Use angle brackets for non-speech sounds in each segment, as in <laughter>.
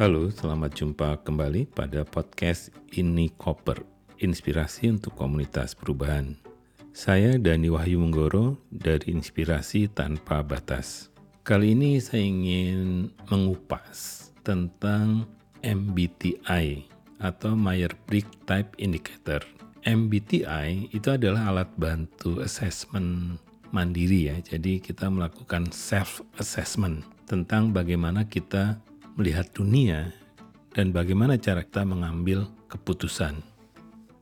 Halo, selamat jumpa kembali pada podcast Ini Koper, inspirasi untuk komunitas perubahan. Saya Dani Wahyu Menggoro dari Inspirasi Tanpa Batas. Kali ini saya ingin mengupas tentang MBTI atau Myers-Briggs Type Indicator. MBTI itu adalah alat bantu assessment mandiri ya. Jadi kita melakukan self assessment tentang bagaimana kita melihat dunia dan bagaimana cara kita mengambil keputusan.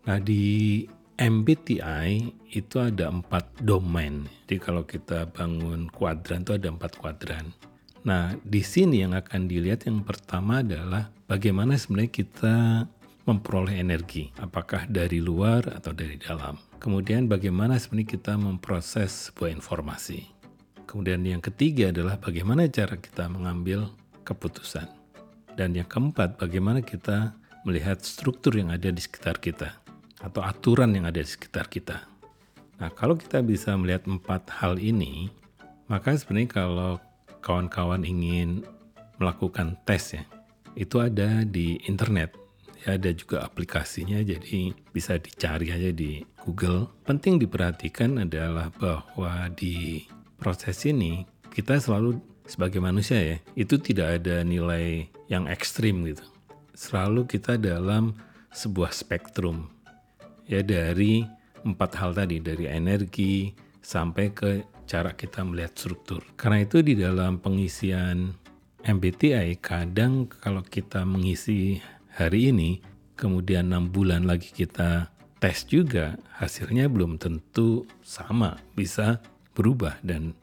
Nah di MBTI itu ada empat domain. Jadi kalau kita bangun kuadran itu ada empat kuadran. Nah di sini yang akan dilihat yang pertama adalah bagaimana sebenarnya kita memperoleh energi, apakah dari luar atau dari dalam. Kemudian bagaimana sebenarnya kita memproses sebuah informasi. Kemudian yang ketiga adalah bagaimana cara kita mengambil keputusan. Dan yang keempat, bagaimana kita melihat struktur yang ada di sekitar kita atau aturan yang ada di sekitar kita. Nah, kalau kita bisa melihat empat hal ini, maka sebenarnya kalau kawan-kawan ingin melakukan tes ya, itu ada di internet ya ada juga aplikasinya jadi bisa dicari aja di Google. Penting diperhatikan adalah bahwa di proses ini kita selalu sebagai manusia ya, itu tidak ada nilai yang ekstrim gitu. Selalu kita dalam sebuah spektrum ya dari empat hal tadi dari energi sampai ke cara kita melihat struktur. Karena itu di dalam pengisian MBTI kadang kalau kita mengisi hari ini, kemudian enam bulan lagi kita tes juga, hasilnya belum tentu sama, bisa berubah dan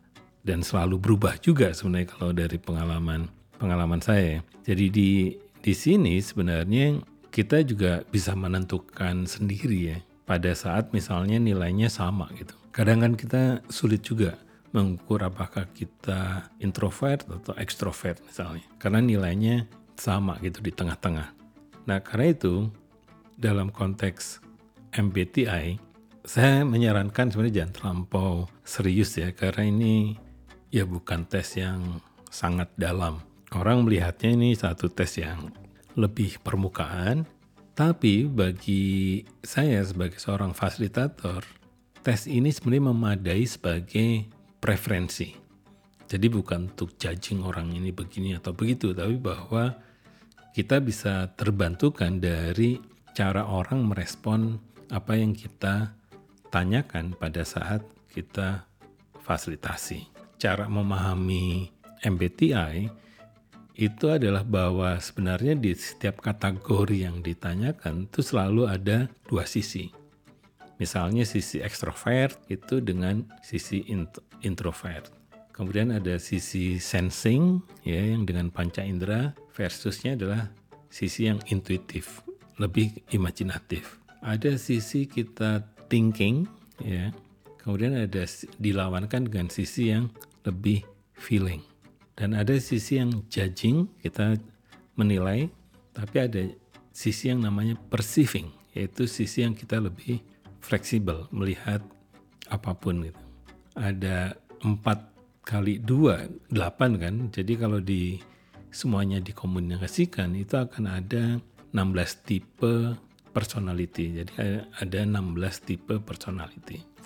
dan selalu berubah juga sebenarnya kalau dari pengalaman pengalaman saya. Jadi di di sini sebenarnya kita juga bisa menentukan sendiri ya pada saat misalnya nilainya sama gitu. Kadang kan kita sulit juga mengukur apakah kita introvert atau ekstrovert misalnya. Karena nilainya sama gitu di tengah-tengah. Nah, karena itu dalam konteks MBTI, saya menyarankan sebenarnya jangan terlampau serius ya, karena ini ya bukan tes yang sangat dalam. Orang melihatnya ini satu tes yang lebih permukaan, tapi bagi saya sebagai seorang fasilitator, tes ini sebenarnya memadai sebagai preferensi. Jadi bukan untuk judging orang ini begini atau begitu, tapi bahwa kita bisa terbantukan dari cara orang merespon apa yang kita tanyakan pada saat kita fasilitasi. Cara memahami MBTI itu adalah bahwa sebenarnya di setiap kategori yang ditanyakan itu selalu ada dua sisi. Misalnya sisi ekstrovert itu dengan sisi introvert. Kemudian ada sisi sensing ya yang dengan panca indera versusnya adalah sisi yang intuitif, lebih imajinatif. Ada sisi kita thinking ya. Kemudian ada dilawankan dengan sisi yang lebih feeling. Dan ada sisi yang judging, kita menilai, tapi ada sisi yang namanya perceiving, yaitu sisi yang kita lebih fleksibel melihat apa pun gitu. Ada empat kali dua delapan kan. Jadi kalau di semuanya dikomunikasikan itu akan ada 16 tipe personality. Jadi ada 16 tipe personality.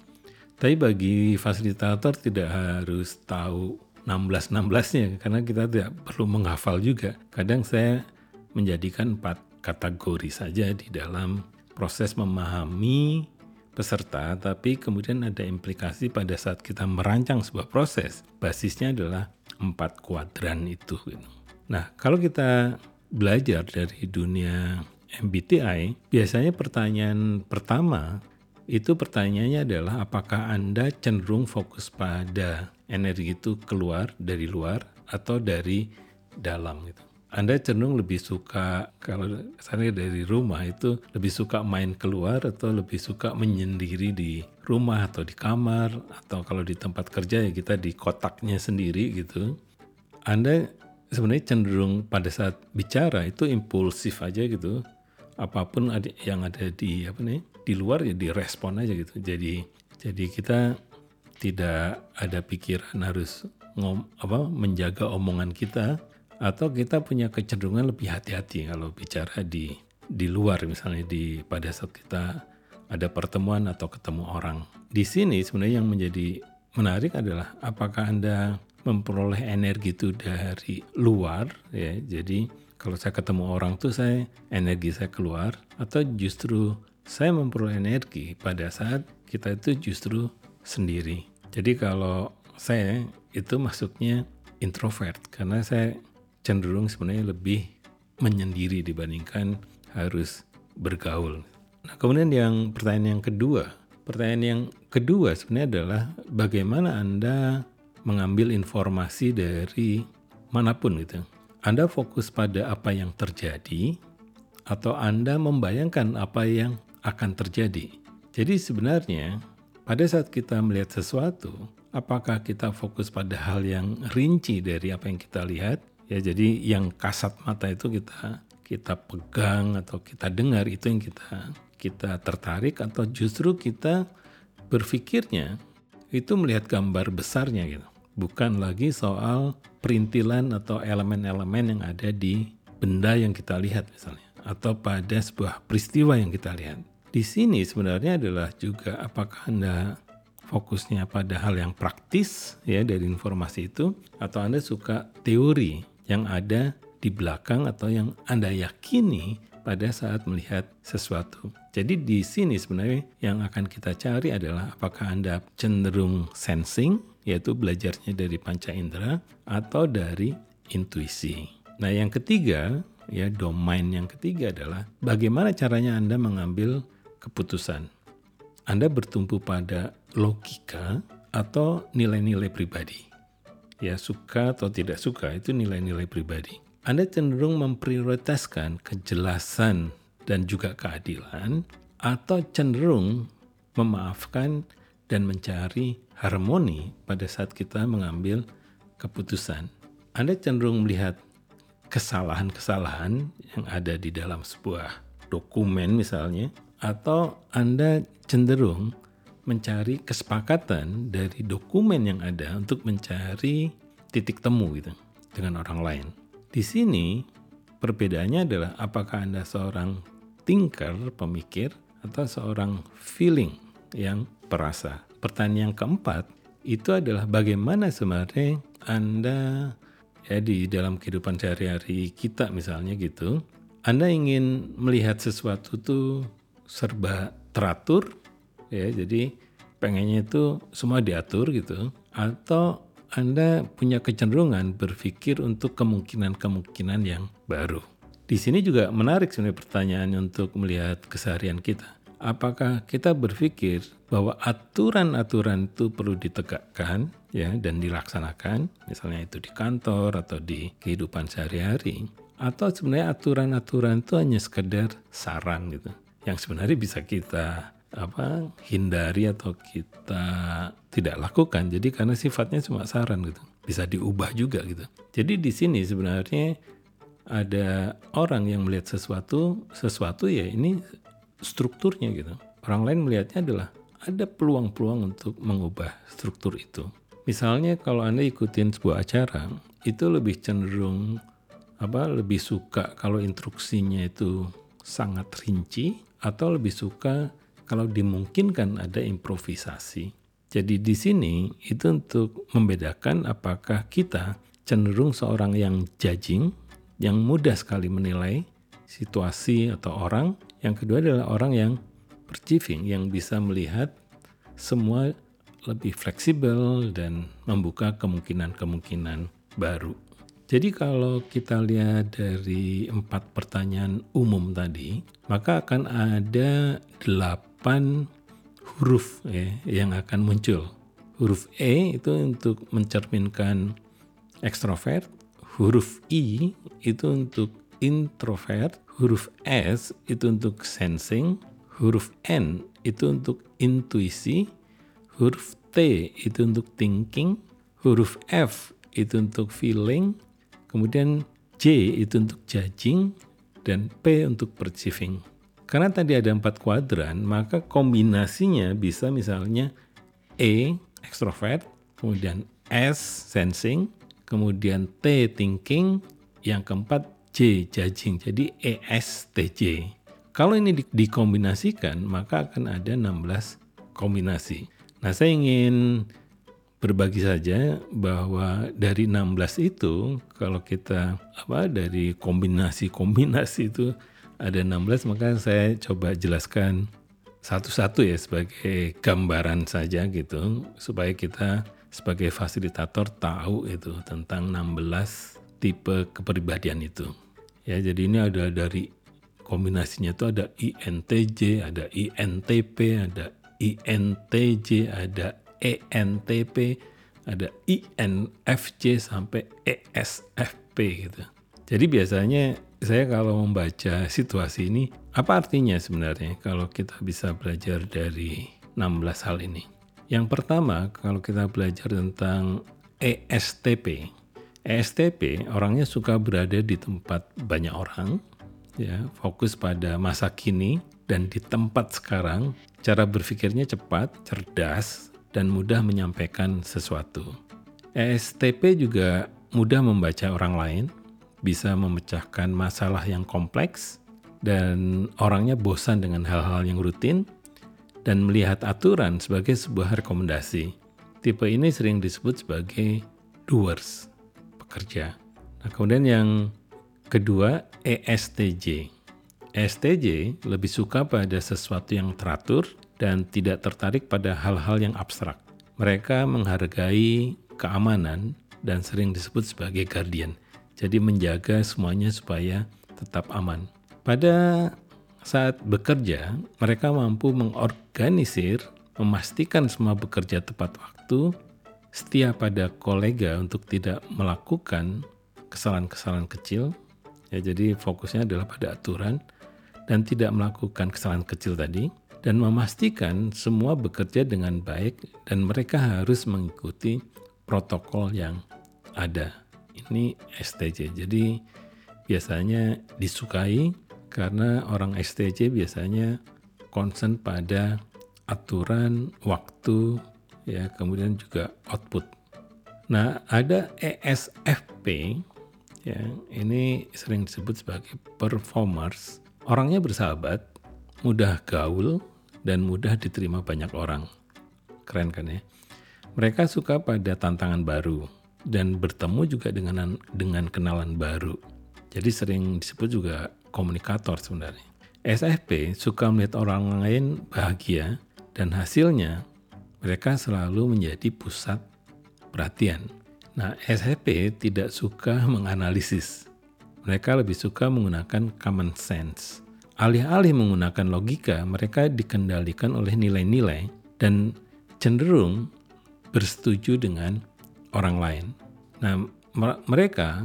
Tapi bagi fasilitator tidak harus tahu 16-16-nya karena kita tidak perlu menghafal juga. Kadang saya menjadikan empat kategori saja di dalam proses memahami peserta, tapi kemudian ada implikasi pada saat kita merancang sebuah proses. Basisnya adalah empat kuadran itu. Gitu. Nah, kalau kita belajar dari dunia MBTI, biasanya pertanyaan pertama itu pertanyaannya adalah apakah Anda cenderung fokus pada energi itu keluar dari luar atau dari dalam gitu. Anda cenderung lebih suka kalau saya dari rumah itu lebih suka main keluar atau lebih suka menyendiri di rumah atau di kamar atau kalau di tempat kerja ya kita di kotaknya sendiri gitu. Anda sebenarnya cenderung pada saat bicara itu impulsif aja gitu. Apa pun yang ada di apa nih di luar ya direspon aja gitu. Jadi jadi kita tidak ada pikiran harus ngom, apa menjaga omongan kita atau kita punya kecenderungan lebih hati-hati kalau bicara di di luar misalnya di pada saat kita ada pertemuan atau ketemu orang. Di sini sebenarnya yang menjadi menarik adalah apakah Anda memperoleh energi itu dari luar ya. Jadi kalau saya ketemu orang tuh saya energi saya keluar atau justru saya memperoleh energi pada saat kita itu justru sendiri. Jadi kalau saya itu masuknya introvert karena saya cenderung sebenarnya lebih menyendiri dibandingkan harus bergaul. Nah, kemudian yang pertanyaan yang kedua, pertanyaan yang kedua sebenarnya adalah bagaimana Anda mengambil informasi dari mana pun gitu. Anda fokus pada apa yang terjadi atau Anda membayangkan apa yang akan terjadi. Jadi sebenarnya pada saat kita melihat sesuatu, apakah kita fokus pada hal yang rinci dari apa yang kita lihat Ya, jadi yang kasat mata itu kita kita pegang atau kita dengar itu yang kita kita tertarik atau justru kita berpikirnya itu melihat gambar besarnya gitu. Bukan lagi soal perintilan atau elemen-elemen yang ada di benda yang kita lihat misalnya atau pada sebuah peristiwa yang kita lihat. Di sini sebenarnya adalah juga apakah Anda fokusnya pada hal yang praktis ya dari informasi itu atau Anda suka teori yang ada di belakang atau yang Anda yakini pada saat melihat sesuatu. Jadi di sini sebenarnya yang akan kita cari adalah apakah Anda cenderung sensing, yaitu belajarnya dari panca indera, atau dari intuisi. Nah yang ketiga, ya domain yang ketiga adalah bagaimana caranya Anda mengambil keputusan. Anda bertumpu pada logika atau nilai-nilai pribadi ya suka atau tidak suka itu nilai-nilai pribadi. Anda cenderung memprioritaskan kejelasan dan juga keadilan atau cenderung memaafkan dan mencari harmoni pada saat kita mengambil keputusan. Anda cenderung melihat kesalahan-kesalahan yang ada di dalam sebuah dokumen misalnya atau Anda cenderung mencari kesepakatan dari dokumen yang ada untuk mencari titik temu gitu dengan orang lain. Di sini perbedaannya adalah apakah Anda seorang thinker, pemikir, atau seorang feeling yang perasa. Pertanyaan yang keempat itu adalah bagaimana sebenarnya Anda ya di dalam kehidupan sehari-hari kita misalnya gitu, Anda ingin melihat sesuatu tuh serba teratur ya jadi pengennya itu semua diatur gitu atau anda punya kecenderungan berpikir untuk kemungkinan-kemungkinan yang baru. Di sini juga menarik sebenarnya pertanyaannya untuk melihat keseharian kita. Apakah kita berpikir bahwa aturan-aturan itu perlu ditegakkan ya dan dilaksanakan, misalnya itu di kantor atau di kehidupan sehari-hari, atau sebenarnya aturan-aturan itu hanya sekedar saran gitu, yang sebenarnya bisa kita apa hindari atau kita tidak lakukan. Jadi karena sifatnya cuma saran gitu. Bisa diubah juga gitu. Jadi di sini sebenarnya ada orang yang melihat sesuatu, sesuatu ya ini strukturnya gitu. Orang lain melihatnya adalah ada peluang-peluang untuk mengubah struktur itu. Misalnya kalau Anda ikutin sebuah acara, itu lebih cenderung apa lebih suka kalau instruksinya itu sangat rinci atau lebih suka kalau dimungkinkan ada improvisasi. Jadi di sini itu untuk membedakan apakah kita cenderung seorang yang judging, yang mudah sekali menilai situasi atau orang. Yang kedua adalah orang yang perceiving, yang bisa melihat semua lebih fleksibel dan membuka kemungkinan-kemungkinan baru. Jadi kalau kita lihat dari empat pertanyaan umum tadi, maka akan ada delapan huruf ya, yang akan muncul. Huruf E itu untuk mencerminkan ekstrovert, huruf I itu untuk introvert, huruf S itu untuk sensing, huruf N itu untuk intuisi, huruf T itu untuk thinking, huruf F itu untuk feeling, Kemudian J itu untuk judging dan P untuk perceiving. Karena tadi ada empat kuadran, maka kombinasinya bisa misalnya E, extrovert, kemudian S, sensing, kemudian T, thinking, yang keempat J judging. Jadi ESTJ. Kalau ini di dikombinasikan maka akan ada 16 kombinasi. Nah, saya ingin berbagi saja bahwa dari 16 itu kalau kita apa dari kombinasi-kombinasi itu ada 16 maka saya coba jelaskan satu-satu ya sebagai gambaran saja gitu supaya kita sebagai fasilitator tahu itu tentang 16 tipe kepribadian itu. Ya, jadi ini ada dari kombinasinya itu ada INTJ, ada INTP, ada INTJ, ada ENTP, ada INFJ sampai ESFP gitu. Jadi biasanya saya kalau membaca situasi ini, apa artinya sebenarnya kalau kita bisa belajar dari 16 hal ini? Yang pertama, kalau kita belajar tentang ESTP. ESTP orangnya suka berada di tempat banyak orang, ya, fokus pada masa kini dan di tempat sekarang, cara berpikirnya cepat, cerdas, dan mudah menyampaikan sesuatu. ESTP juga mudah membaca orang lain, bisa memecahkan masalah yang kompleks, dan orangnya bosan dengan hal-hal yang rutin, dan melihat aturan sebagai sebuah rekomendasi. Tipe ini sering disebut sebagai doers, pekerja. Nah, kemudian yang kedua, ESTJ. ESTJ lebih suka pada sesuatu yang teratur, dan tidak tertarik pada hal-hal yang abstrak. Mereka menghargai keamanan dan sering disebut sebagai guardian. Jadi menjaga semuanya supaya tetap aman. Pada saat bekerja, mereka mampu mengorganisir, memastikan semua bekerja tepat waktu, setia pada kolega untuk tidak melakukan kesalahan-kesalahan kecil. Ya, jadi fokusnya adalah pada aturan dan tidak melakukan kesalahan kecil tadi dan memastikan semua bekerja dengan baik dan mereka harus mengikuti protokol yang ada. Ini STJ. Jadi biasanya disukai karena orang STJ biasanya concern pada aturan, waktu, ya, kemudian juga output. Nah, ada ESFP ya, ini sering disebut sebagai performers. Orangnya bersahabat, mudah gaul, dan mudah diterima banyak orang. Keren kan ya? Mereka suka pada tantangan baru dan bertemu juga dengan dengan kenalan baru. Jadi sering disebut juga komunikator sebenarnya. SFP suka melihat orang lain bahagia dan hasilnya mereka selalu menjadi pusat perhatian. Nah, SFP tidak suka menganalisis. Mereka lebih suka menggunakan common sense. Alih-alih menggunakan logika, mereka dikendalikan oleh nilai-nilai dan cenderung bersetuju dengan orang lain. Nah, mereka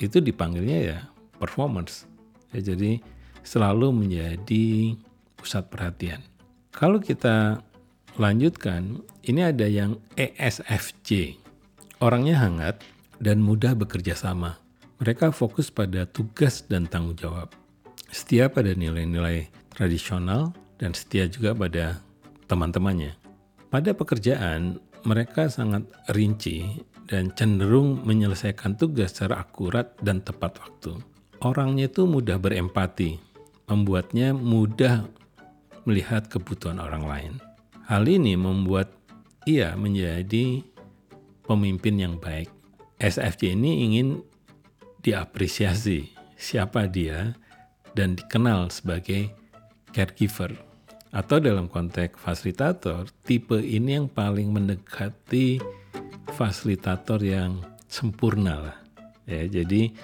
itu dipanggilnya ya performers. Ya, jadi selalu menjadi pusat perhatian. Kalau kita lanjutkan, ini ada yang ESFJ. Orangnya hangat dan mudah bekerja sama. Mereka fokus pada tugas dan tanggung jawab setia pada nilai-nilai tradisional dan setia juga pada teman-temannya. Pada pekerjaan, mereka sangat rinci dan cenderung menyelesaikan tugas secara akurat dan tepat waktu. Orangnya itu mudah berempati, membuatnya mudah melihat kebutuhan orang lain. Hal ini membuat ia menjadi pemimpin yang baik. SFJ ini ingin diapresiasi siapa dia dan dikenal sebagai caregiver. Atau dalam konteks fasilitator, tipe ini yang paling mendekati fasilitator yang sempurna lah. Ya, jadi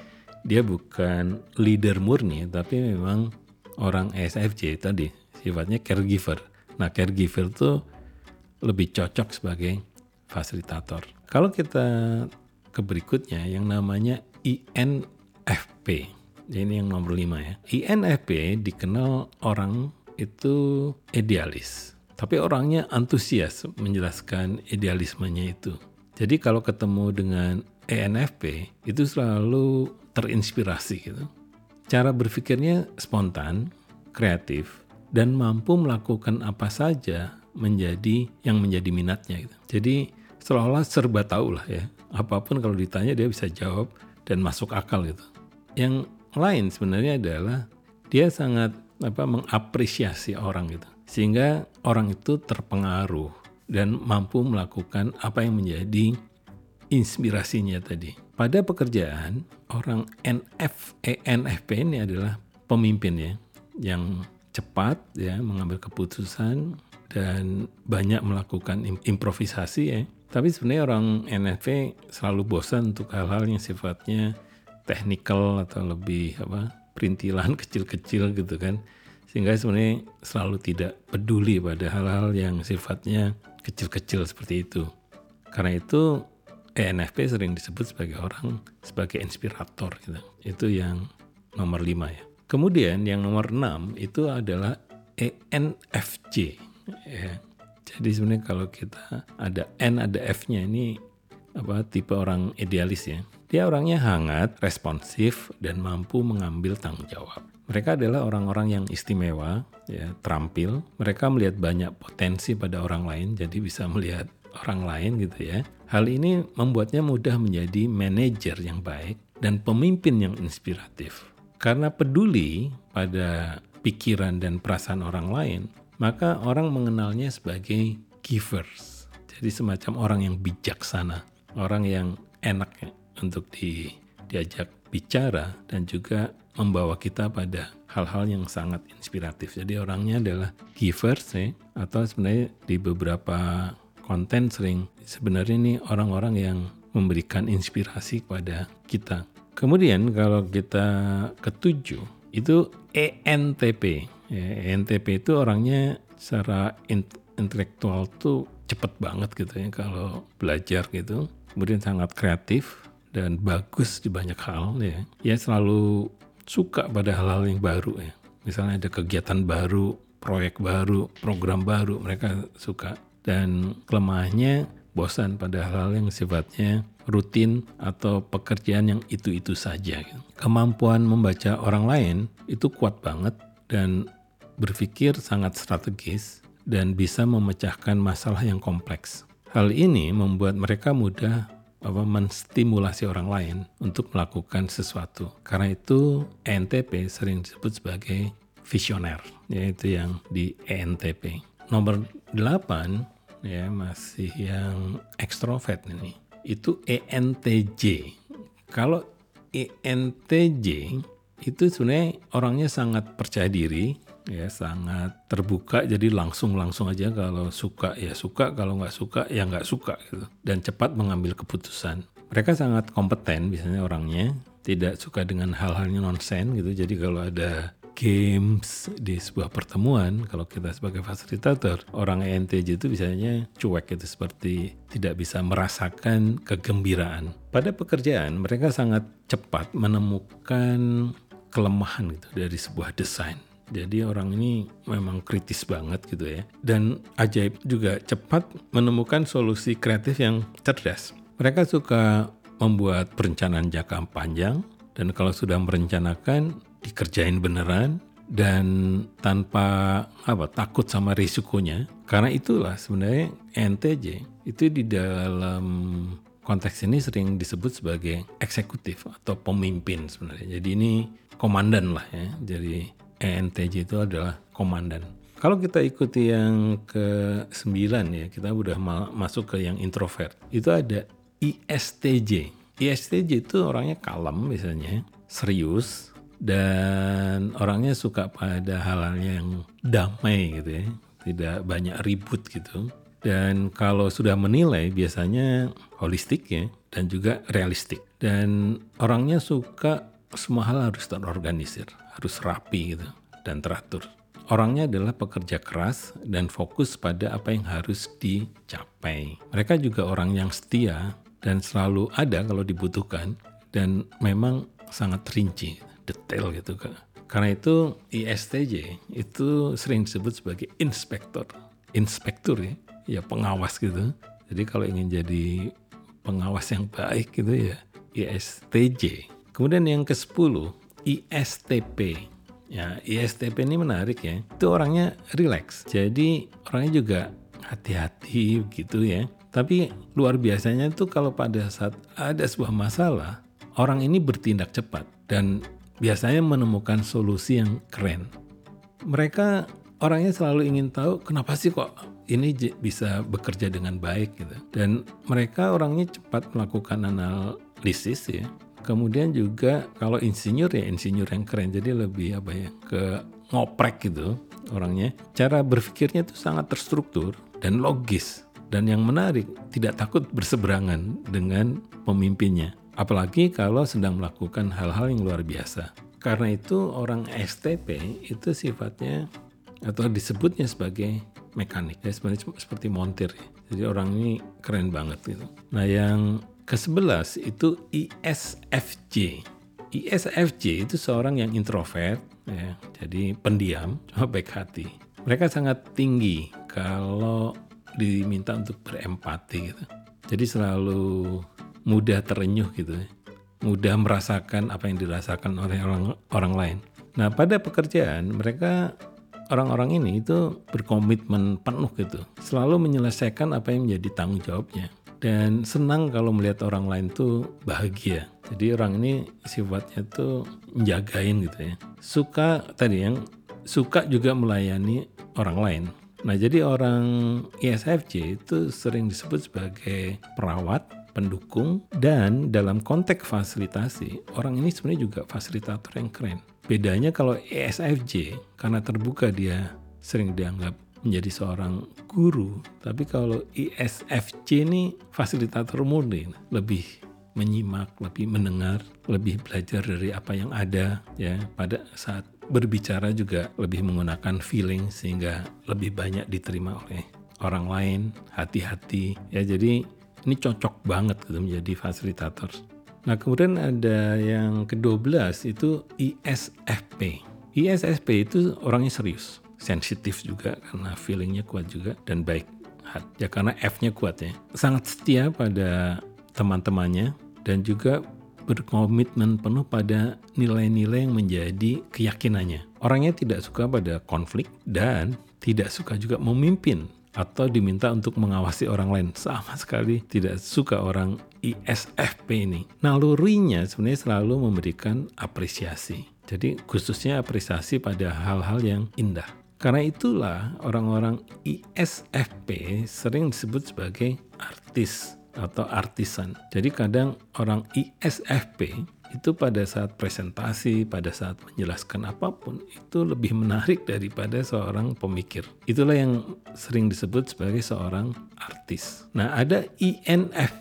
dia bukan leader murni, tapi memang orang SFJ tadi sifatnya caregiver. Nah, caregiver itu lebih cocok sebagai fasilitator. Kalau kita ke berikutnya yang namanya INFP. Ini yang nomor 5 ya. INFP dikenal orang itu idealis. Tapi orangnya antusias menjelaskan idealismenya itu. Jadi kalau ketemu dengan ENFP itu selalu terinspirasi gitu. Cara berpikirnya spontan, kreatif, dan mampu melakukan apa saja menjadi yang menjadi minatnya gitu. Jadi seolah-olah serba tahu lah ya. Apa pun kalau ditanya dia bisa jawab dan masuk akal gitu. yang lain sebenarnya adalah dia sangat apa mengapresiasi orang gitu. Sehingga orang itu terpengaruh dan mampu melakukan apa yang menjadi inspirasinya tadi. Pada pekerjaan, orang NF, ENFP ini adalah pemimpin ya, yang cepat ya mengambil keputusan dan banyak melakukan improvisasi ya. Tapi sebenarnya orang NFP selalu bosan untuk hal-hal yang sifatnya technical atau lebih apa perintilan <laughs> kecil-kecil gitu kan. Sehingga sebenarnya selalu tidak peduli pada hal-hal yang sifatnya kecil-kecil seperti itu. Karena itu ENFP sering disebut sebagai orang sebagai inspirator gitu. Itu yang nomor lima ya. Kemudian yang nomor enam itu adalah ENFJ. Ya. Jadi sebenarnya kalau kita ada N ada F-nya ini apa tipe orang idealis ya. Dia orangnya hangat, responsif dan mampu mengambil tanggung jawab. Mereka adalah orang-orang yang istimewa, ya, terampil. Mereka melihat banyak potensi pada orang lain, jadi bisa melihat orang lain gitu ya. Hal ini membuatnya mudah menjadi manajer yang baik dan pemimpin yang inspiratif. Karena peduli pada pikiran dan perasaan orang lain, maka orang mengenalnya sebagai givers. Jadi semacam orang yang bijaksana, orang yang enak ya untuk di, diajak bicara dan juga membawa kita pada hal-hal yang sangat inspiratif. Jadi orangnya adalah givers ya, atau sebenarnya di beberapa konten sering sebenarnya ini orang-orang yang memberikan inspirasi kepada kita Kemudian kalau kita ketujuh itu ENTP. Ya, ENTP itu orangnya secara intelektual tuh cepet banget gitu ya kalau belajar gitu. Kemudian sangat kreatif dan bagus di banyak hal ya. Ya selalu suka pada hal-hal yang baru ya. Misalnya ada kegiatan baru, proyek baru, program baru, mereka suka. Dan kelemahannya bosan pada hal-hal yang sifatnya rutin atau pekerjaan yang itu-itu saja. Kemampuan membaca orang lain itu kuat banget dan berpikir sangat strategis dan bisa memecahkan masalah yang kompleks. Hal ini membuat mereka mudah apa menstimulasi orang lain untuk melakukan sesuatu. Karena itu ENTP sering disebut sebagai visioner, yaitu yang di ENTP. Nomor 8 ya masih yang ekstrovert ini itu ENTJ. Kalau ENTJ itu sebenarnya orangnya sangat percaya diri, ya sangat terbuka. Jadi langsung langsung aja kalau suka ya suka. Kalau nggak suka ya nggak suka gitu. Dan cepat mengambil keputusan. Mereka sangat kompeten biasanya orangnya. Tidak suka dengan hal-halnya nonsen gitu. Jadi kalau ada games di sebuah pertemuan kalau kita sebagai fasilitator orang ENTJ itu biasanya cuek itu seperti tidak bisa merasakan kegembiraan. Pada pekerjaan mereka sangat cepat menemukan kelemahan gitu dari sebuah desain jadi orang ini memang kritis banget gitu ya. Dan ajaib juga cepat menemukan solusi kreatif yang cerdas. Mereka suka membuat perencanaan jangka panjang dan kalau sudah merencanakan dikerjain beneran dan tanpa apa takut sama risikonya karena itulah sebenarnya NTJ itu di dalam konteks ini sering disebut sebagai eksekutif atau pemimpin sebenarnya jadi ini komandan lah ya jadi ENTJ itu adalah komandan kalau kita ikuti yang ke sembilan ya kita udah masuk ke yang introvert itu ada ISTJ ISTJ itu orangnya kalem misalnya serius dan orangnya suka pada hal-hal yang damai gitu ya, tidak banyak ribut gitu. Dan kalau sudah menilai biasanya holistik ya dan juga realistik. Dan orangnya suka semua hal harus terorganisir, harus rapi gitu dan teratur. Orangnya adalah pekerja keras dan fokus pada apa yang harus dicapai. Mereka juga orang yang setia dan selalu ada kalau dibutuhkan dan memang sangat rinci detail gitu kan. Karena itu ISTJ itu sering disebut sebagai inspektor. Inspektur ya, ya pengawas gitu. Jadi kalau ingin jadi pengawas yang baik gitu ya ISTJ. Kemudian yang ke-10 ISTP. Ya, ISTP ini menarik ya. Itu orangnya relax. Jadi orangnya juga hati-hati gitu ya. Tapi luar biasanya itu kalau pada saat ada sebuah masalah, orang ini bertindak cepat dan biasanya menemukan solusi yang keren. Mereka orangnya selalu ingin tahu kenapa sih kok ini bisa bekerja dengan baik gitu. Dan mereka orangnya cepat melakukan analisis ya. Kemudian juga kalau insinyur ya insinyur yang keren jadi lebih apa ya ke ngoprek gitu orangnya. Cara berpikirnya itu sangat terstruktur dan logis. Dan yang menarik, tidak takut berseberangan dengan pemimpinnya. Apalagi kalau sedang melakukan hal-hal yang luar biasa. Karena itu orang STP itu sifatnya atau disebutnya sebagai mekanik ya sebenarnya seperti montir. Jadi orang ini keren banget gitu. Nah yang ke-11 itu ISFJ. ISFJ itu seorang yang introvert ya, jadi pendiam, cuma baik hati. Mereka sangat tinggi kalau diminta untuk berempati gitu. Jadi selalu mudah terenyuh gitu ya. Mudah merasakan apa yang dirasakan oleh orang orang lain. Nah, pada pekerjaan mereka orang-orang ini itu berkomitmen penuh gitu, selalu menyelesaikan apa yang menjadi tanggung jawabnya dan senang kalau melihat orang lain tuh bahagia. Jadi orang ini sifatnya tuh menjagain gitu ya. Suka tadi yang suka juga melayani orang lain. Nah, jadi orang ISFJ itu sering disebut sebagai perawat, pendukung, dan dalam konteks fasilitasi, orang ini sebenarnya juga fasilitator yang keren. Bedanya kalau ESFJ, karena terbuka dia sering dianggap menjadi seorang guru, tapi kalau ISFJ ini fasilitator murni, lebih menyimak, lebih mendengar, lebih belajar dari apa yang ada ya pada saat berbicara juga lebih menggunakan feeling sehingga lebih banyak diterima oleh orang lain, hati-hati ya jadi ini cocok banget gitu menjadi fasilitator. Nah, kemudian ada yang ke-12 itu ISFP. ISFP itu orangnya serius, sensitif juga karena feelingnya kuat juga dan baik ya karena F-nya kuat ya. Sangat setia pada teman-temannya dan juga berkomitmen penuh pada nilai-nilai yang menjadi keyakinannya. Orangnya tidak suka pada konflik dan tidak suka juga memimpin atau diminta untuk mengawasi orang lain. Sama sekali tidak suka orang ISFP ini. Nalurinya sebenarnya selalu memberikan apresiasi. Jadi khususnya apresiasi pada hal-hal yang indah. Karena itulah orang-orang ISFP sering disebut sebagai artis atau artisan. Jadi kadang orang ISFP itu pada saat presentasi, pada saat menjelaskan apa pun, itu lebih menarik daripada seorang pemikir. Itulah yang sering disebut sebagai seorang artis. Nah, ada INF,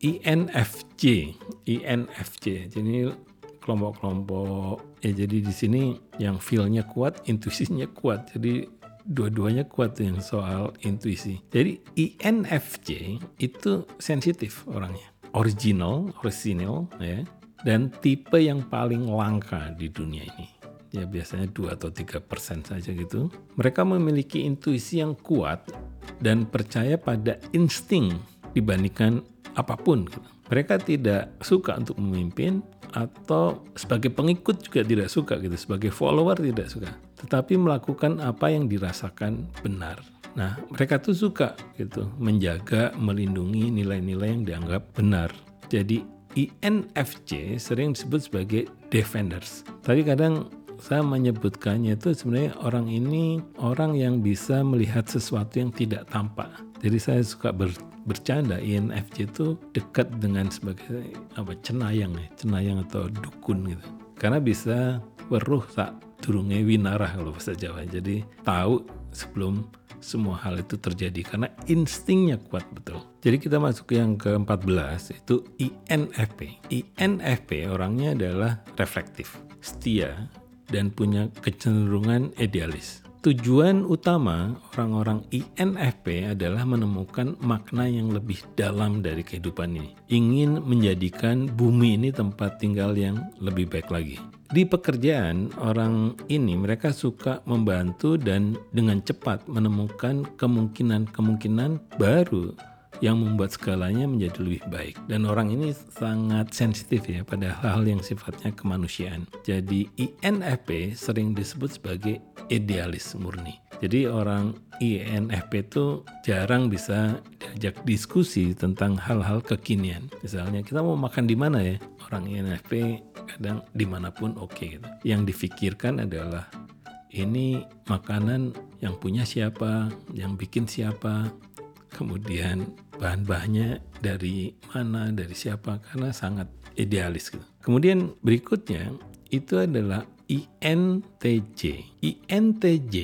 INFJ, INFJ. Jadi kelompok-kelompok ya jadi di sini yang feel-nya kuat, intuisinya kuat. Jadi dua-duanya kuat yang soal intuisi. Jadi INFJ itu sensitif orangnya. Original, original ya dan tipe yang paling langka di dunia ini ya biasanya 2 atau 3 persen saja gitu. Mereka memiliki intuisi yang kuat dan percaya pada insting dibandingkan apa pun. Gitu. Mereka tidak suka untuk memimpin atau sebagai pengikut juga tidak suka gitu, sebagai follower tidak suka. Tetapi melakukan apa yang dirasakan benar. Nah, mereka tuh suka gitu menjaga, melindungi nilai-nilai yang dianggap benar. Jadi INFJ sering disebut sebagai defenders. Tadi kadang saya menyebutkannya itu sebenarnya orang ini orang yang bisa melihat sesuatu yang tidak tampak. Jadi saya suka ber, bercanda INFJ itu dekat dengan sebagai apa cenayang ya, cenayang atau dukun gitu. Karena bisa weruh tak durunge winarah kalau bahasa Jawa. Jadi tahu sebelum semua hal itu terjadi karena instingnya kuat betul. Jadi kita masuk yang ke-14 itu INFP. INFP orangnya adalah reflektif, setia, dan punya kecenderungan idealis. Tujuan utama orang-orang INFP adalah menemukan makna yang lebih dalam dari kehidupan ini. Ingin menjadikan bumi ini tempat tinggal yang lebih baik lagi. Di pekerjaan, orang ini mereka suka membantu dan dengan cepat menemukan kemungkinan-kemungkinan baru yang membuat skalanya menjadi lebih baik. Dan orang ini sangat sensitif ya pada hal-hal yang sifatnya kemanusiaan. Jadi INFP sering disebut sebagai idealis murni. Jadi orang INFP itu jarang bisa diajak diskusi tentang hal-hal kekinian. Misalnya kita mau makan di mana ya? Orang INFP kadang di mana pun oke okay, gitu. Yang difikirkan adalah ini makanan yang punya siapa, yang bikin siapa, kemudian bahan-bahannya dari mana, dari siapa, karena sangat idealis. Gitu. Kemudian berikutnya itu adalah INTJ. INTJ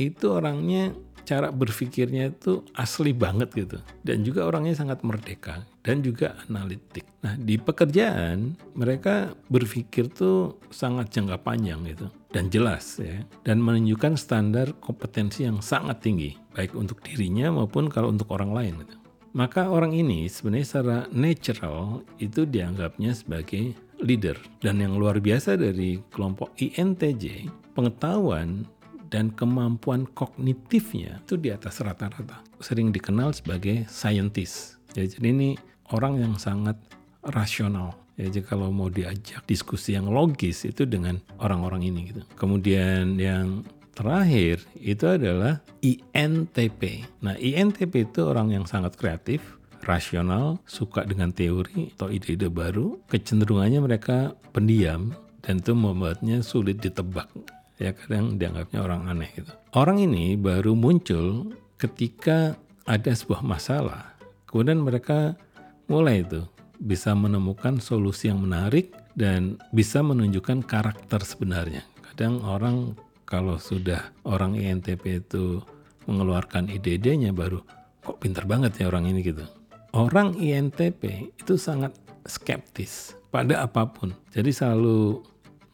itu orangnya cara berpikirnya itu asli banget gitu dan juga orangnya sangat merdeka dan juga analitik. Nah di pekerjaan mereka berpikir tuh sangat jangka panjang gitu dan jelas ya dan menunjukkan standar kompetensi yang sangat tinggi baik untuk dirinya maupun kalau untuk orang lain gitu. Maka orang ini sebenarnya secara natural itu dianggapnya sebagai leader dan yang luar biasa dari kelompok INTJ pengetahuan dan kemampuan kognitifnya itu di atas rata-rata. Sering dikenal sebagai scientist. Ya, jadi ini orang yang sangat rasional. Ya, jadi kalau mau diajak diskusi yang logis itu dengan orang-orang ini gitu. Kemudian yang terakhir itu adalah INTP. Nah, INTP itu orang yang sangat kreatif, rasional, suka dengan teori atau ide-ide baru. Kecenderungannya mereka pendiam dan itu membuatnya sulit ditebak ya kadang dianggapnya orang aneh gitu. Orang ini baru muncul ketika ada sebuah masalah. Kemudian mereka mulai itu bisa menemukan solusi yang menarik dan bisa menunjukkan karakter sebenarnya. Kadang orang kalau sudah orang INTP itu mengeluarkan ide-idenya baru kok pinter banget ya orang ini gitu. Orang INTP itu sangat skeptis pada apa pun. Jadi selalu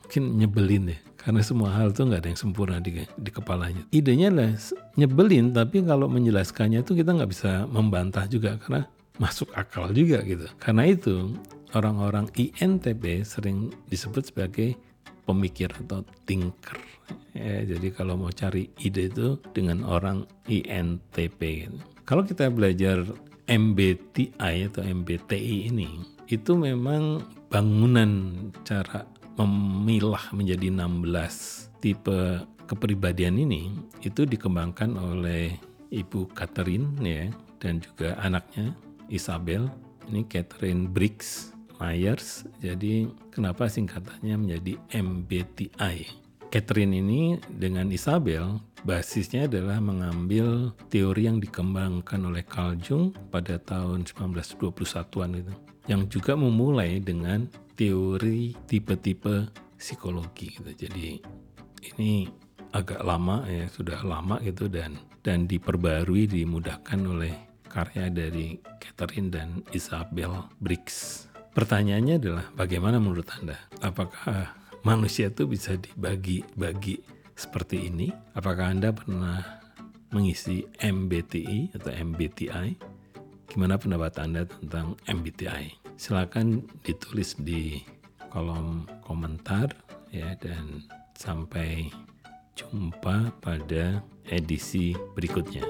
mungkin nyebelin deh karena semua hal itu nggak ada yang sempurna di, di kepalanya. Idenya lah nyebelin, tapi kalau menjelaskannya itu kita nggak bisa membantah juga karena masuk akal juga gitu. Karena itu orang-orang INTP sering disebut sebagai pemikir atau thinker. Ya, jadi kalau mau cari ide itu dengan orang INTP. Kalau kita belajar MBTI atau MBTI ini, itu memang bangunan cara memilah menjadi 16 tipe kepribadian ini itu dikembangkan oleh Ibu Catherine ya dan juga anaknya Isabel. Ini Catherine Briggs Myers. Jadi kenapa singkatannya menjadi MBTI? Catherine ini dengan Isabel basisnya adalah mengambil teori yang dikembangkan oleh Carl Jung pada tahun 1921-an itu yang juga memulai dengan teori tipe-tipe psikologi gitu. Jadi ini agak lama ya sudah lama gitu dan dan diperbarui dimudahkan oleh karya dari Catherine dan Isabel Briggs. Pertanyaannya adalah bagaimana menurut Anda? Apakah manusia itu bisa dibagi-bagi seperti ini? Apakah Anda pernah mengisi MBTI atau MBTI? Gimana pendapat Anda tentang MBTI? Silakan ditulis di kolom komentar ya dan sampai jumpa pada edisi berikutnya.